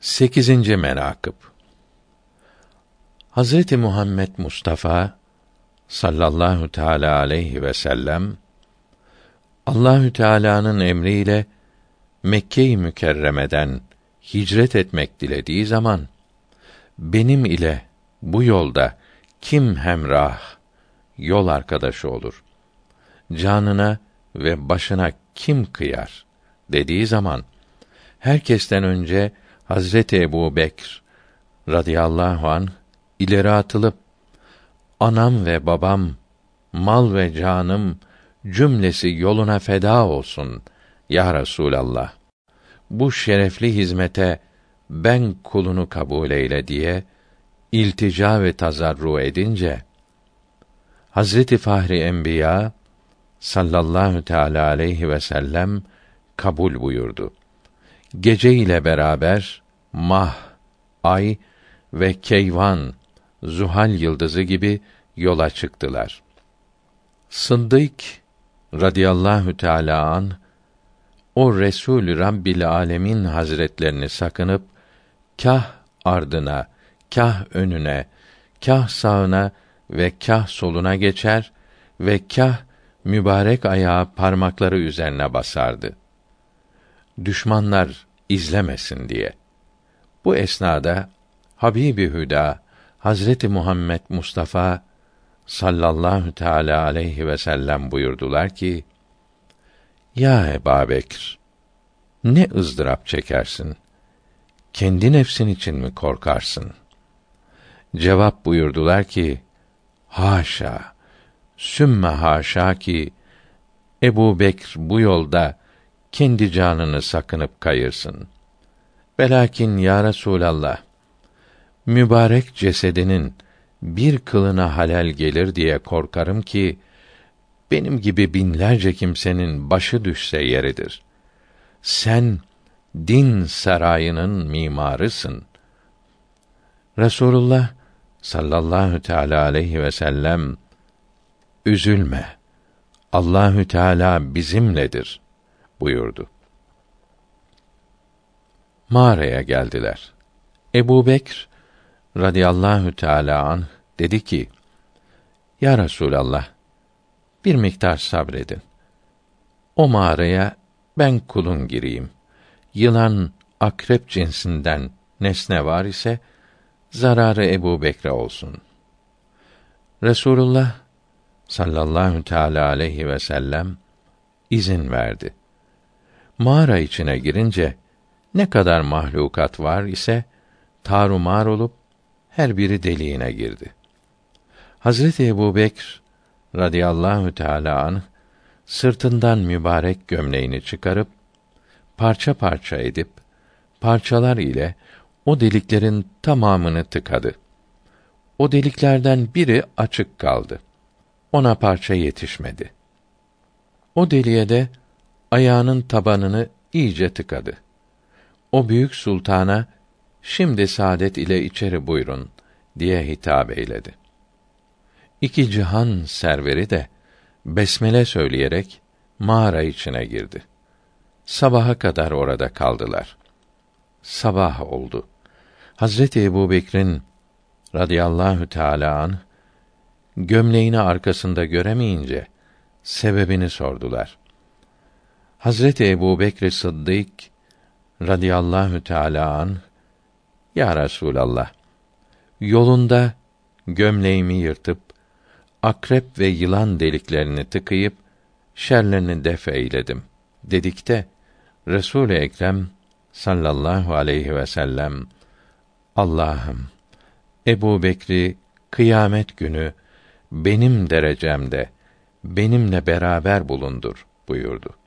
8. menakıb Hazreti Muhammed Mustafa sallallahu teala aleyhi ve sellem Allahü Teala'nın emriyle Mekke-i Mükerreme'den hicret etmek dilediği zaman benim ile bu yolda kim hemrah yol arkadaşı olur? Canına ve başına kim kıyar dediği zaman herkesten önce Hazreti Ebu Bekr radıyallahu an ileri atılıp anam ve babam, mal ve canım cümlesi yoluna feda olsun ya Resulallah. Bu şerefli hizmete ben kulunu kabul eyle diye iltica ve tazarru edince Hazreti Fahri Enbiya sallallahu teala aleyhi ve sellem kabul buyurdu. Gece ile beraber mah, ay ve keyvan, zuhal yıldızı gibi yola çıktılar. Sıddık radıyallahu teala an o Resul Rabbil Alemin Hazretlerini sakınıp kah ardına, kah önüne, kah sağına ve kah soluna geçer ve kah mübarek ayağı parmakları üzerine basardı. Düşmanlar izlemesin diye. Bu esnada Habibi Hüda Hazreti Muhammed Mustafa sallallahu teala aleyhi ve sellem buyurdular ki: Ya Ebu Bekr, ne ızdırap çekersin? Kendi nefsin için mi korkarsın? Cevap buyurdular ki: Haşa, sümme haşa ki Ebu Bekr bu yolda kendi canını sakınıp kayırsın. Belakin ya Resulallah, mübarek cesedinin bir kılına halel gelir diye korkarım ki benim gibi binlerce kimsenin başı düşse yeridir. Sen din sarayının mimarısın. Resulullah sallallahu teala aleyhi ve sellem üzülme. Allahü Teala bizimledir buyurdu. Mağaraya geldiler. Ebu Bekr radıyallahu teala an dedi ki: Ya Resulallah, bir miktar sabredin. O mağaraya ben kulun gireyim. Yılan, akrep cinsinden nesne var ise zararı Ebu Bekre olsun. Resulullah sallallahu teala aleyhi ve sellem izin verdi. Mağara içine girince ne kadar mahlukat var ise tarumar olup her biri deliğine girdi. Hazreti Ebu Bekr radıyallahu teâlâ anh, sırtından mübarek gömleğini çıkarıp, parça parça edip, parçalar ile o deliklerin tamamını tıkadı. O deliklerden biri açık kaldı. Ona parça yetişmedi. O deliğe de ayağının tabanını iyice tıkadı. O büyük sultana şimdi saadet ile içeri buyurun diye hitap eyledi. İki cihan serveri de besmele söyleyerek mağara içine girdi. Sabaha kadar orada kaldılar. Sabah oldu. Hazreti Ebubekir'in radıyallahu teâlâ an gömleğini arkasında göremeyince sebebini sordular. Hazreti Ebubekir Sıddık radıyallahu teâlâ an ya Resulallah, yolunda gömleğimi yırtıp akrep ve yılan deliklerini tıkayıp şerlerini def eyledim dedikte Resul-i Ekrem sallallahu aleyhi ve sellem Allah'ım Ebu Bekri kıyamet günü benim derecemde benimle beraber bulundur buyurdu.